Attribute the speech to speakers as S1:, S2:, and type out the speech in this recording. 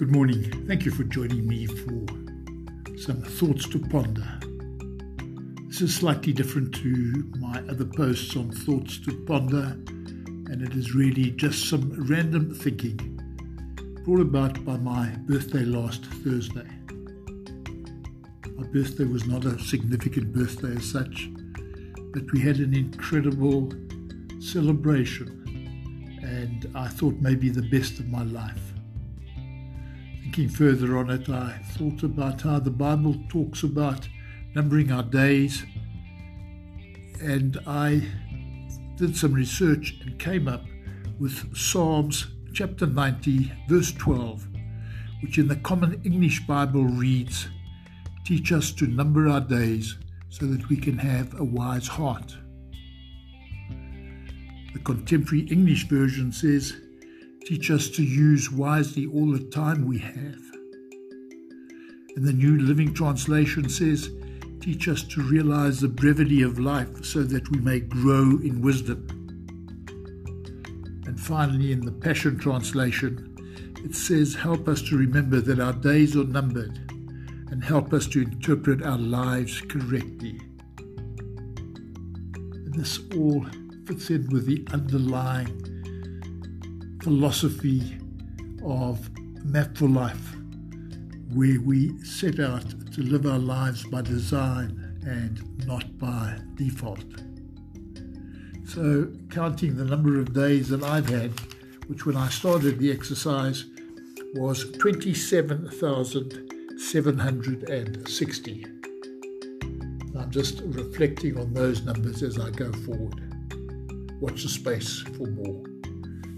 S1: Good morning. Thank you for joining me for some thoughts to ponder. This is slightly different to my other posts on thoughts to ponder, and it is really just some random thinking brought about by my birthday last Thursday. My birthday was not a significant birthday as such, but we had an incredible celebration, and I thought maybe the best of my life thinking further on it, I thought about how the Bible talks about numbering our days, and I did some research and came up with Psalms chapter 90, verse 12, which in the Common English Bible reads, Teach us to number our days so that we can have a wise heart. The contemporary English version says, Teach us to use wisely all the time we have. And the New Living Translation says, Teach us to realize the brevity of life so that we may grow in wisdom. And finally, in the Passion Translation, it says, Help us to remember that our days are numbered and help us to interpret our lives correctly. And this all fits in with the underlying philosophy of Map for Life, where we set out to live our lives by design and not by default. So, counting the number of days that I've had, which when I started the exercise was 27,760. I'm just reflecting on those numbers as I go forward. Watch the space for more.